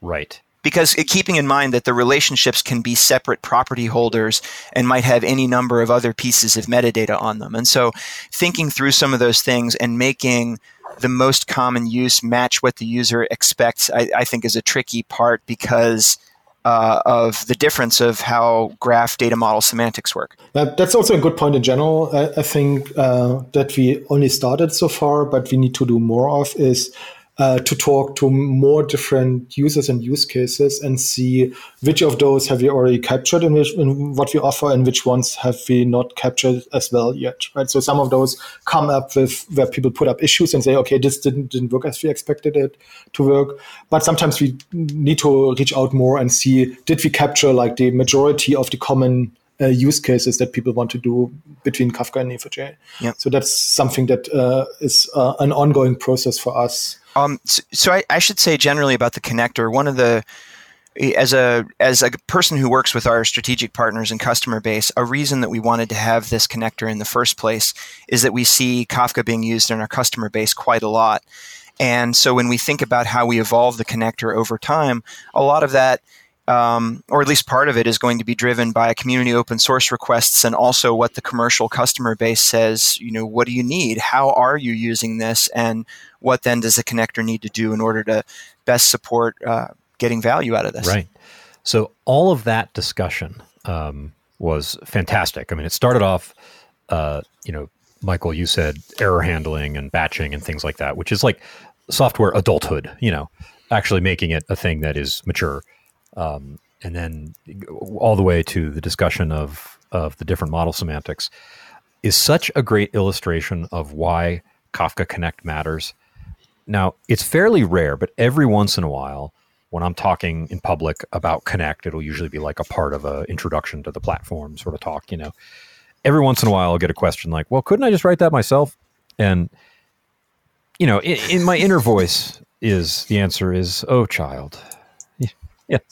Right. Because uh, keeping in mind that the relationships can be separate property holders and might have any number of other pieces of metadata on them. And so thinking through some of those things and making the most common use match what the user expects, I, I think is a tricky part because uh, of the difference of how graph data model semantics work. that's also a good point in general. I, I think uh, that we only started so far, but we need to do more of is uh, to talk to more different users and use cases and see which of those have we already captured in, which, in what we offer and which ones have we not captured as well yet, right? So some of those come up with where people put up issues and say, okay, this didn't, didn't work as we expected it to work. But sometimes we need to reach out more and see, did we capture like the majority of the common uh, use cases that people want to do between Kafka and Neo4j. Yep. So that's something that uh, is uh, an ongoing process for us um, so, so I, I, should say generally about the connector. One of the as a as a person who works with our strategic partners and customer base, a reason that we wanted to have this connector in the first place is that we see Kafka being used in our customer base quite a lot. And so when we think about how we evolve the connector over time, a lot of that um, or at least part of it is going to be driven by community open source requests and also what the commercial customer base says you know what do you need? How are you using this? And what then does the connector need to do in order to best support uh, getting value out of this? Right. So all of that discussion um, was fantastic. I mean it started off uh, you know michael you said error handling and batching and things like that which is like software adulthood you know actually making it a thing that is mature um, and then all the way to the discussion of of the different model semantics is such a great illustration of why Kafka Connect matters. Now, it's fairly rare, but every once in a while, when I'm talking in public about Connect, it'll usually be like a part of an introduction to the platform sort of talk, you know. Every once in a while I'll get a question like, "Well, couldn't I just write that myself?" And you know, in, in my inner voice is the answer is, "Oh, child." Yes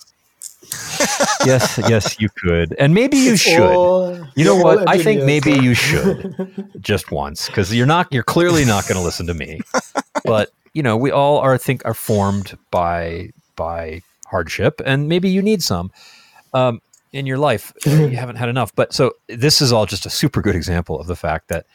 yes, yes, you could, and maybe you should. You know what? I think maybe you should just once because you're not. You're clearly not going to listen to me. But you know, we all are. I think are formed by by hardship, and maybe you need some um, in your life. you haven't had enough, but so this is all just a super good example of the fact that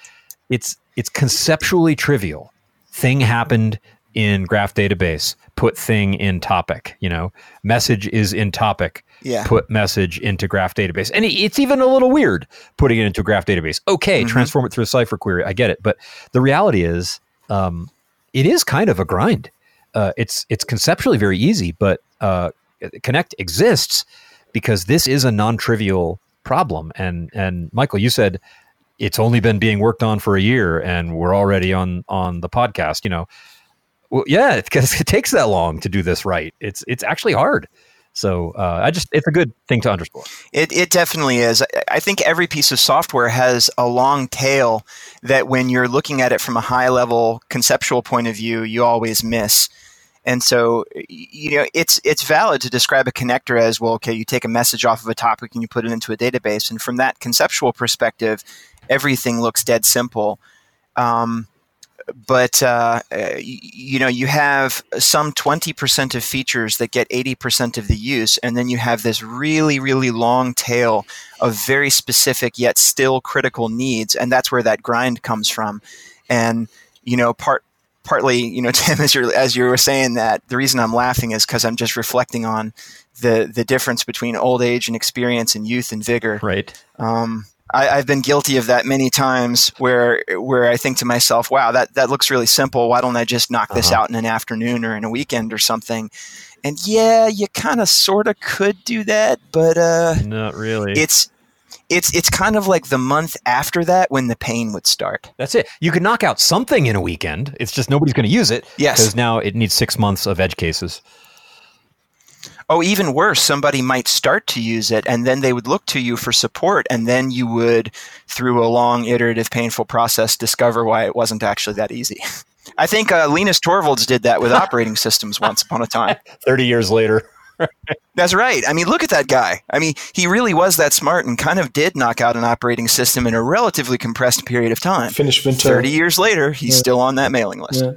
it's it's conceptually trivial. Thing happened in graph database put thing in topic you know? Message is in topic. Yeah. put message into graph database. And it's even a little weird putting it into a graph database. Okay mm-hmm. transform it through a Cypher query. I get it. But the reality is um, it is kind of a grind. Uh, it's it's conceptually very easy but uh, connect exists because this is a non-trivial problem. And and michael you said it's only been being worked on for a year and we're already on on the podcast you know well, yeah, because it takes that long to do this right. It's it's actually hard. So uh, I just it's a good thing to underscore. It it definitely is. I think every piece of software has a long tail that when you're looking at it from a high level conceptual point of view, you always miss. And so, you know, it's it's valid to describe a connector as well. Okay, you take a message off of a topic and you put it into a database, and from that conceptual perspective, everything looks dead simple. Um, but uh, you know you have some 20% of features that get 80% of the use and then you have this really really long tail of very specific yet still critical needs and that's where that grind comes from. And you know part partly you know tim as you as you were saying that the reason i'm laughing is because i'm just reflecting on the the difference between old age and experience and youth and vigor. Right. Um, I, have been guilty of that many times where where I think to myself, wow, that, that looks really simple. Why don't I just knock this uh-huh. out in an afternoon or in a weekend or something? And yeah, you kind of sort of could do that, but uh, not really. It's it's it's kind of like the month after that when the pain would start. That's it. You could knock out something in a weekend. It's just nobody's going to use it. Yes, because now it needs six months of edge cases. Oh, even worse, somebody might start to use it and then they would look to you for support, and then you would, through a long, iterative, painful process, discover why it wasn't actually that easy. I think uh, Linus Torvalds did that with operating systems once upon a time. 30 years later. That's right. I mean, look at that guy. I mean, he really was that smart and kind of did knock out an operating system in a relatively compressed period of time. Finnish winter. 30 years later, he's yeah. still on that mailing list. Yeah.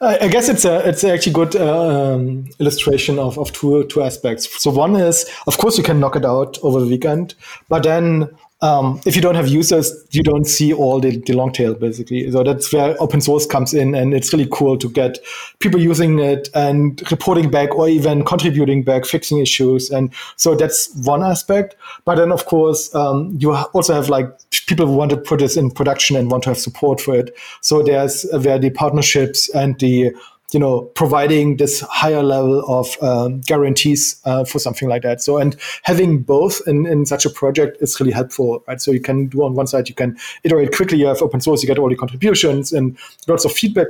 I guess it's a it's actually good uh, um, illustration of, of two two aspects. So one is, of course, you can knock it out over the weekend, but then um, if you don't have users, you don't see all the, the long tail basically. So that's where open source comes in, and it's really cool to get people using it and reporting back, or even contributing back, fixing issues. And so that's one aspect. But then, of course, um, you also have like people who want to put this in production and want to have support for it. So there's where the partnerships and the you know, providing this higher level of um, guarantees uh, for something like that. So, and having both in, in such a project is really helpful, right? So you can do on one side, you can iterate quickly, you have open source, you get all the contributions and lots of feedback.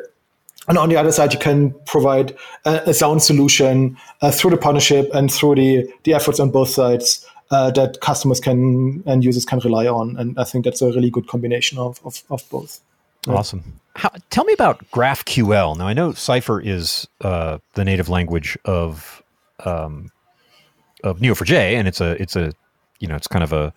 And on the other side, you can provide a, a sound solution uh, through the partnership and through the, the efforts on both sides uh, that customers can and users can rely on. And I think that's a really good combination of, of, of both. Awesome. How, tell me about GraphQL. Now, I know Cypher is uh, the native language of um, of Neo4j, and it's a it's a you know it's kind of a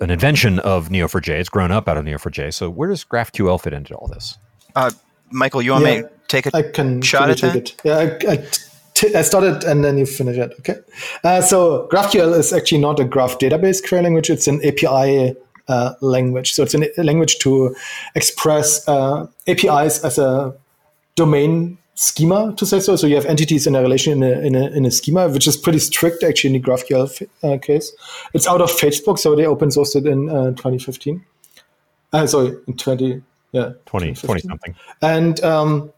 an invention of Neo4j. It's grown up out of Neo4j. So, where does GraphQL fit into all this? Uh, Michael, you want yeah, me to take a I can shot at that? It. Yeah, I, I, t- I started and then you finish it. Okay. Uh, so GraphQL is actually not a graph database query language. It's an API uh, language. So it's a language to express uh, APIs as a domain schema, to say so. So you have entities in a relation in a, in a, in a schema, which is pretty strict actually in the GraphQL uh, case. It's out of Facebook, so they open sourced it in uh, 2015. Uh, sorry, in 20, yeah. 20, 20 something. And um,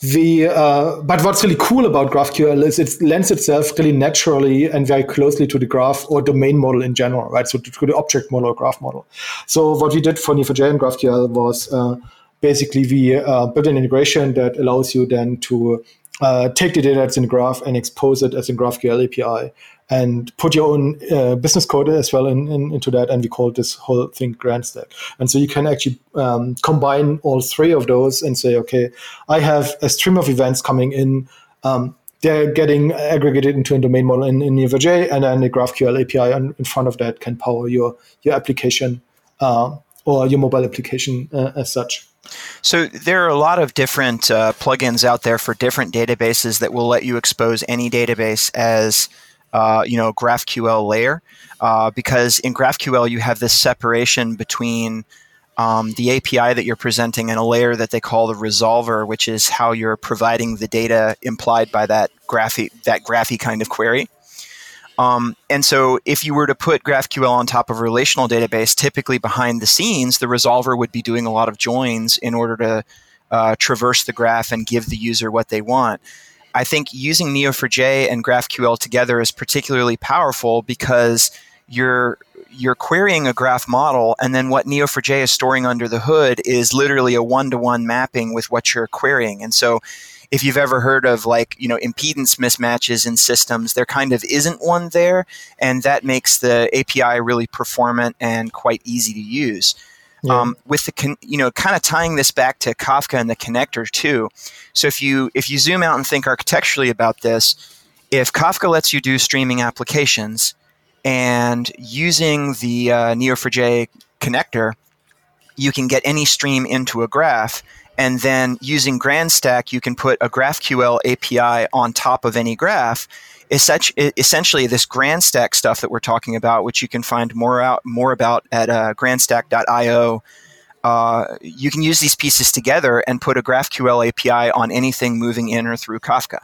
the uh, but what's really cool about GraphQL is it lends itself really naturally and very closely to the graph or domain model in general, right? So to, the object model or graph model. So what we did for Neo4j and GraphQL was uh, basically we uh, built an integration that allows you then to uh, take the data that's in the graph and expose it as a GraphQL API and put your own uh, business code as well in, in, into that. And we call this whole thing GrandStack. And so you can actually um, combine all three of those and say, okay, I have a stream of events coming in. Um, they're getting aggregated into a domain model in, in Neo4j, and then the GraphQL API in front of that can power your your application uh, or your mobile application uh, as such. So there are a lot of different uh, plugins out there for different databases that will let you expose any database as uh, you know GraphQL layer uh, because in GraphQL you have this separation between um, the API that you're presenting and a layer that they call the resolver, which is how you're providing the data implied by that graphy that graphy kind of query. Um, and so, if you were to put GraphQL on top of a relational database, typically behind the scenes, the resolver would be doing a lot of joins in order to uh, traverse the graph and give the user what they want. I think using Neo4j and GraphQL together is particularly powerful because you're you're querying a graph model, and then what Neo4j is storing under the hood is literally a one-to-one mapping with what you're querying. And so, if you've ever heard of like you know impedance mismatches in systems, there kind of isn't one there, and that makes the API really performant and quite easy to use. Yeah. Um, with the con- you know kind of tying this back to Kafka and the connector too. So if you if you zoom out and think architecturally about this, if Kafka lets you do streaming applications and using the uh, Neo4j connector, you can get any stream into a graph. And then using GrandStack, you can put a GraphQL API on top of any graph essentially this GrandStack stuff that we're talking about, which you can find more out more about at uh, grandstack.io. Uh, you can use these pieces together and put a GraphQL API on anything moving in or through Kafka.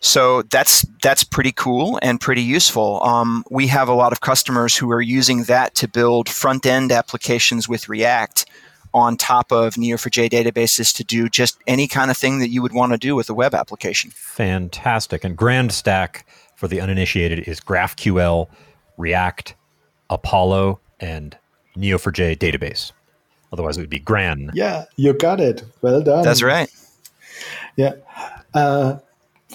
so that's that's pretty cool and pretty useful. Um, we have a lot of customers who are using that to build front end applications with React on top of Neo4j databases to do just any kind of thing that you would want to do with a web application. Fantastic. And Grand Stack for the uninitiated is GraphQL, React, Apollo, and Neo4j database. Otherwise, it would be Gran. Yeah, you got it. Well done. That's right. Yeah. Uh,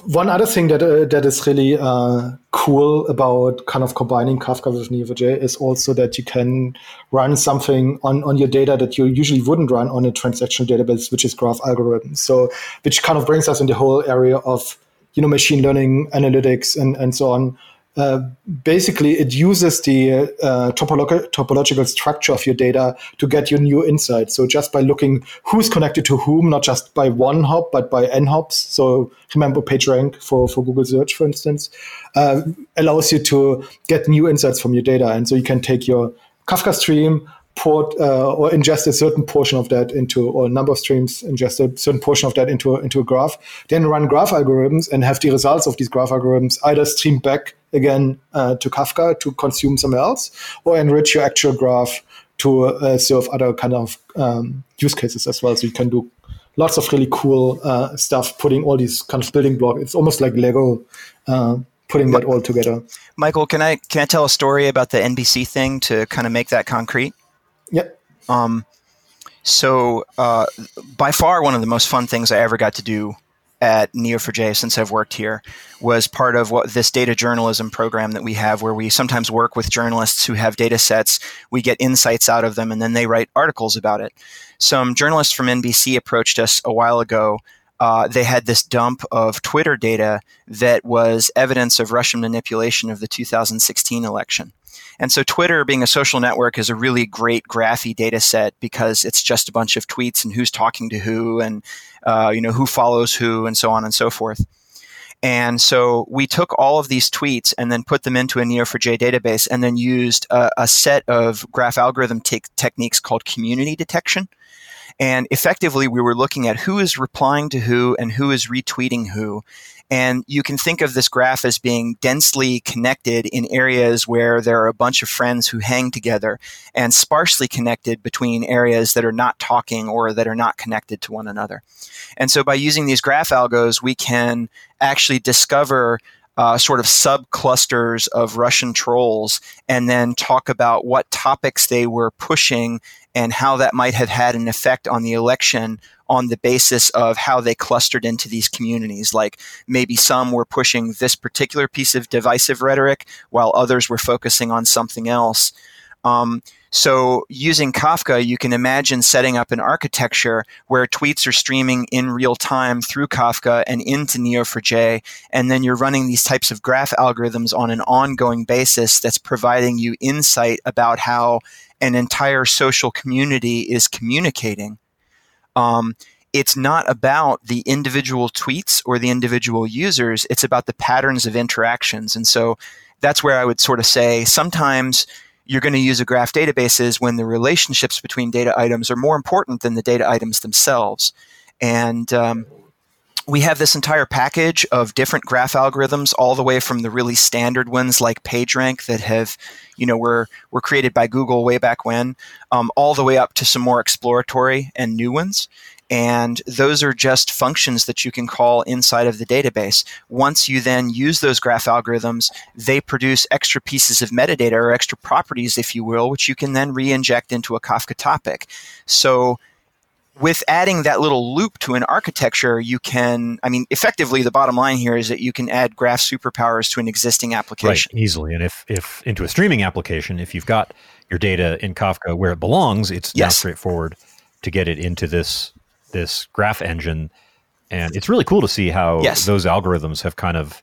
one other thing that uh, that is really uh, cool about kind of combining Kafka with Neo4j is also that you can run something on, on your data that you usually wouldn't run on a transactional database, which is graph algorithms. So, which kind of brings us in the whole area of you know machine learning, analytics, and and so on. Uh, basically, it uses the uh, topolog- topological structure of your data to get you new insights. So just by looking who's connected to whom, not just by one hop, but by n hops. So remember PageRank for, for Google Search, for instance, uh, allows you to get new insights from your data. And so you can take your Kafka stream, port uh, or ingest a certain portion of that into or a number of streams ingest a certain portion of that into into a graph then run graph algorithms and have the results of these graph algorithms either stream back again uh, to kafka to consume somewhere else or enrich your actual graph to uh, serve other kind of um, use cases as well. So you can do lots of really cool uh, stuff putting all these kind of building blocks it's almost like lego uh, putting that all together. Michael can i can i tell a story about the nbc thing to kind of make that concrete? Yep. Um, so uh, by far one of the most fun things I ever got to do at Neo4j since I've worked here was part of what this data journalism program that we have where we sometimes work with journalists who have data sets. We get insights out of them and then they write articles about it. Some journalists from NBC approached us a while ago. Uh, they had this dump of Twitter data that was evidence of Russian manipulation of the 2016 election. And so Twitter, being a social network, is a really great graphy data set because it's just a bunch of tweets and who's talking to who and uh, you know who follows who and so on and so forth. And so we took all of these tweets and then put them into a Neo4j database and then used a, a set of graph algorithm te- techniques called community detection. And effectively, we were looking at who is replying to who and who is retweeting who. And you can think of this graph as being densely connected in areas where there are a bunch of friends who hang together and sparsely connected between areas that are not talking or that are not connected to one another. And so by using these graph algos, we can actually discover uh, sort of subclusters of Russian trolls and then talk about what topics they were pushing and how that might have had an effect on the election on the basis of how they clustered into these communities. Like maybe some were pushing this particular piece of divisive rhetoric while others were focusing on something else. Um, so using Kafka, you can imagine setting up an architecture where tweets are streaming in real time through Kafka and into Neo4j, and then you're running these types of graph algorithms on an ongoing basis that's providing you insight about how an entire social community is communicating. Um, it's not about the individual tweets or the individual users, it's about the patterns of interactions. And so that's where I would sort of say sometimes you're going to use a graph databases when the relationships between data items are more important than the data items themselves. And um, we have this entire package of different graph algorithms, all the way from the really standard ones like PageRank that have, you know, were were created by Google way back when, um, all the way up to some more exploratory and new ones. And those are just functions that you can call inside of the database. Once you then use those graph algorithms, they produce extra pieces of metadata or extra properties, if you will, which you can then re inject into a Kafka topic. So with adding that little loop to an architecture, you can, I mean, effectively, the bottom line here is that you can add graph superpowers to an existing application. Right, easily. And if, if into a streaming application, if you've got your data in Kafka where it belongs, it's yes. straightforward to get it into this this graph engine, and it's really cool to see how yes. those algorithms have kind of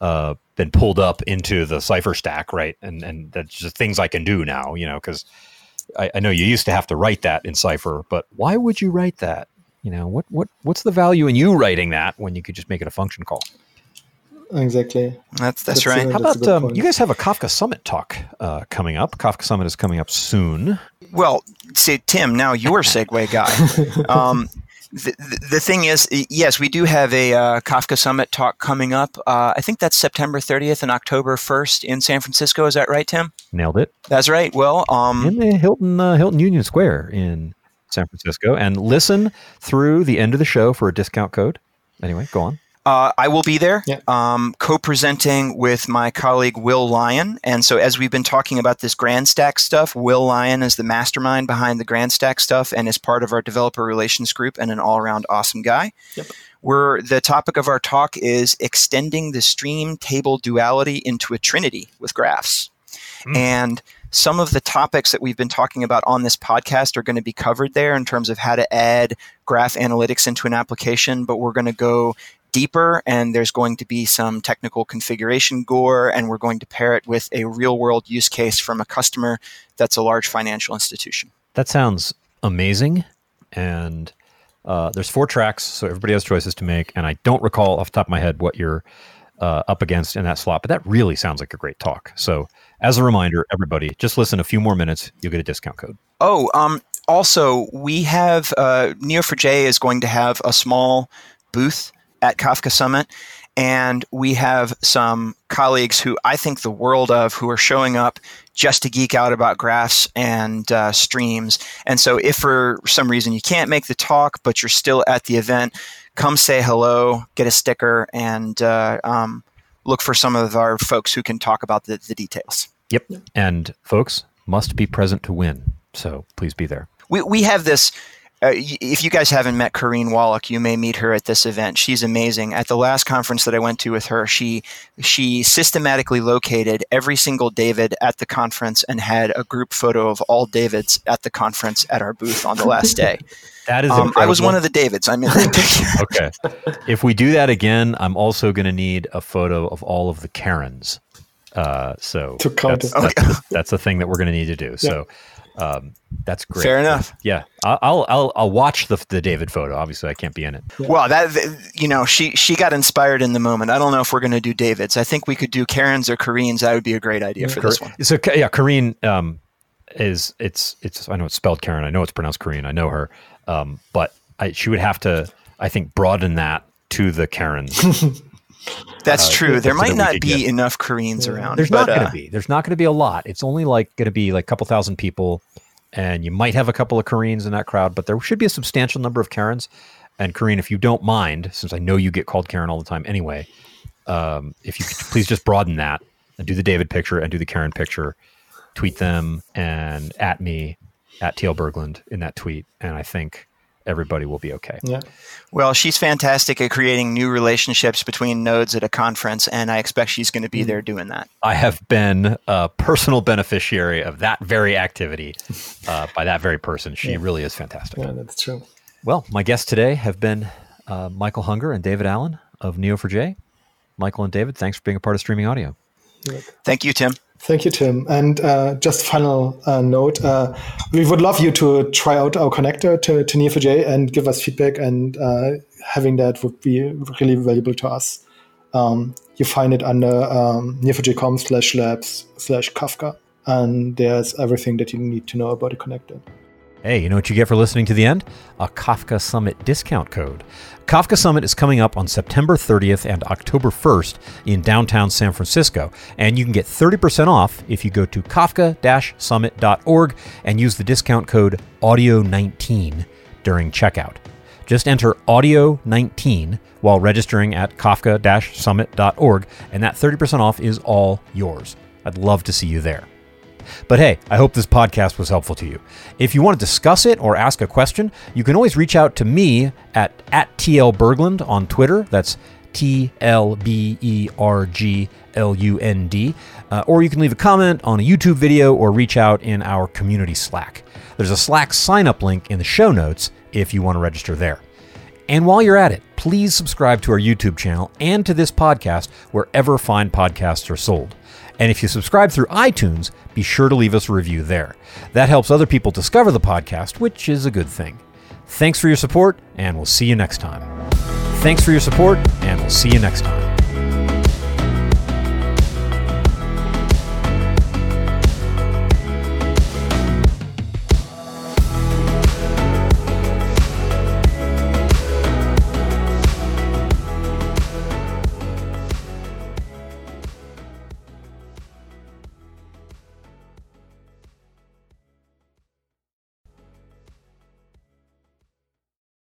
uh, been pulled up into the Cypher stack, right? And and that's just things I can do now, you know, because I, I, know you used to have to write that in Cypher, but why would you write that? You know, what what what's the value in you writing that when you could just make it a function call? Exactly. That's that's, that's right. A, How about um, you guys have a Kafka Summit talk uh, coming up? Kafka Summit is coming up soon. Well, say Tim, now you're segue guy. um, The, the, thing is, yes, we do have a uh, Kafka Summit talk coming up. Uh, I think that's September 30th and October 1st in San Francisco. Is that right, Tim? Nailed it. That's right. Well, um, in the Hilton uh, Hilton Union Square in San Francisco, and listen through the end of the show for a discount code. Anyway, go on. Uh, I will be there, yeah. um, co-presenting with my colleague Will Lyon. And so, as we've been talking about this GrandStack stuff, Will Lyon is the mastermind behind the GrandStack stuff, and is part of our developer relations group, and an all-around awesome guy. Yep. Where the topic of our talk is extending the stream table duality into a trinity with graphs, mm. and some of the topics that we've been talking about on this podcast are going to be covered there in terms of how to add graph analytics into an application, but we're going to go deeper and there's going to be some technical configuration gore and we're going to pair it with a real world use case from a customer that's a large financial institution. That sounds amazing. And uh, there's four tracks, so everybody has choices to make. And I don't recall off the top of my head what you're uh, up against in that slot, but that really sounds like a great talk. So, as a reminder, everybody, just listen a few more minutes, you'll get a discount code. Oh, um, also, we have uh, Neo4j is going to have a small booth at Kafka Summit. And we have some colleagues who I think the world of who are showing up just to geek out about graphs and uh, streams. And so, if for some reason you can't make the talk, but you're still at the event, come say hello, get a sticker, and uh, um, look for some of our folks who can talk about the, the details. Yep. And folks must be present to win. So please be there. We, we have this uh, if you guys haven't met Karin Wolok, you may meet her at this event. She's amazing. At the last conference that I went to with her, she she systematically located every single David at the conference and had a group photo of all Davids at the conference at our booth on the last day. that is um, I was one of the Davids. I'm in that picture. okay. If we do that again, I'm also going to need a photo of all of the Karens. Uh, so that's, that's, that's, the thing that we're going to need to do. Yeah. So um, that's great. Fair enough. Yeah, I'll I'll I'll watch the the David photo. Obviously, I can't be in it. Well, that you know, she she got inspired in the moment. I don't know if we're going to do David's. I think we could do Karen's or Kareen's. That would be a great idea for this one. So yeah, Kareen um, is it's it's I know it's spelled Karen. I know it's pronounced Kareen. I know her, um, but I, she would have to I think broaden that to the Karens. That's uh, true. There might not be get. enough Koreans yeah. around. There's but, not going to uh, be. There's not going to be a lot. It's only like going to be like a couple thousand people, and you might have a couple of Koreans in that crowd, but there should be a substantial number of Karens. And Kareen, if you don't mind, since I know you get called Karen all the time anyway, um, if you could please just broaden that and do the David picture and do the Karen picture, tweet them and at me at TL Berglund in that tweet, and I think everybody will be okay. Yeah. Well, she's fantastic at creating new relationships between nodes at a conference, and I expect she's going to be mm. there doing that. I have been a personal beneficiary of that very activity uh, by that very person. She yeah. really is fantastic. Yeah, that's true. Well, my guests today have been uh, Michael Hunger and David Allen of Neo4j. Michael and David, thanks for being a part of Streaming Audio. Thank you, Tim. Thank you, Tim. And uh, just final uh, note, uh, we would love you to try out our connector to, to Neo4j and give us feedback. And uh, having that would be really valuable to us. Um, you find it under um, neo4j.com slash labs slash Kafka. And there's everything that you need to know about the connector. Hey, you know what you get for listening to the end? A Kafka Summit discount code. Kafka Summit is coming up on September 30th and October 1st in downtown San Francisco, and you can get 30% off if you go to kafka-summit.org and use the discount code AUDIO19 during checkout. Just enter AUDIO19 while registering at kafka-summit.org, and that 30% off is all yours. I'd love to see you there. But hey, I hope this podcast was helpful to you. If you want to discuss it or ask a question, you can always reach out to me at, at TL Berglund on Twitter. That's T L B E R G L U N D. Uh, or you can leave a comment on a YouTube video or reach out in our community Slack. There's a Slack sign up link in the show notes if you want to register there. And while you're at it, please subscribe to our YouTube channel and to this podcast wherever fine podcasts are sold. And if you subscribe through iTunes, be sure to leave us a review there. That helps other people discover the podcast, which is a good thing. Thanks for your support, and we'll see you next time. Thanks for your support, and we'll see you next time.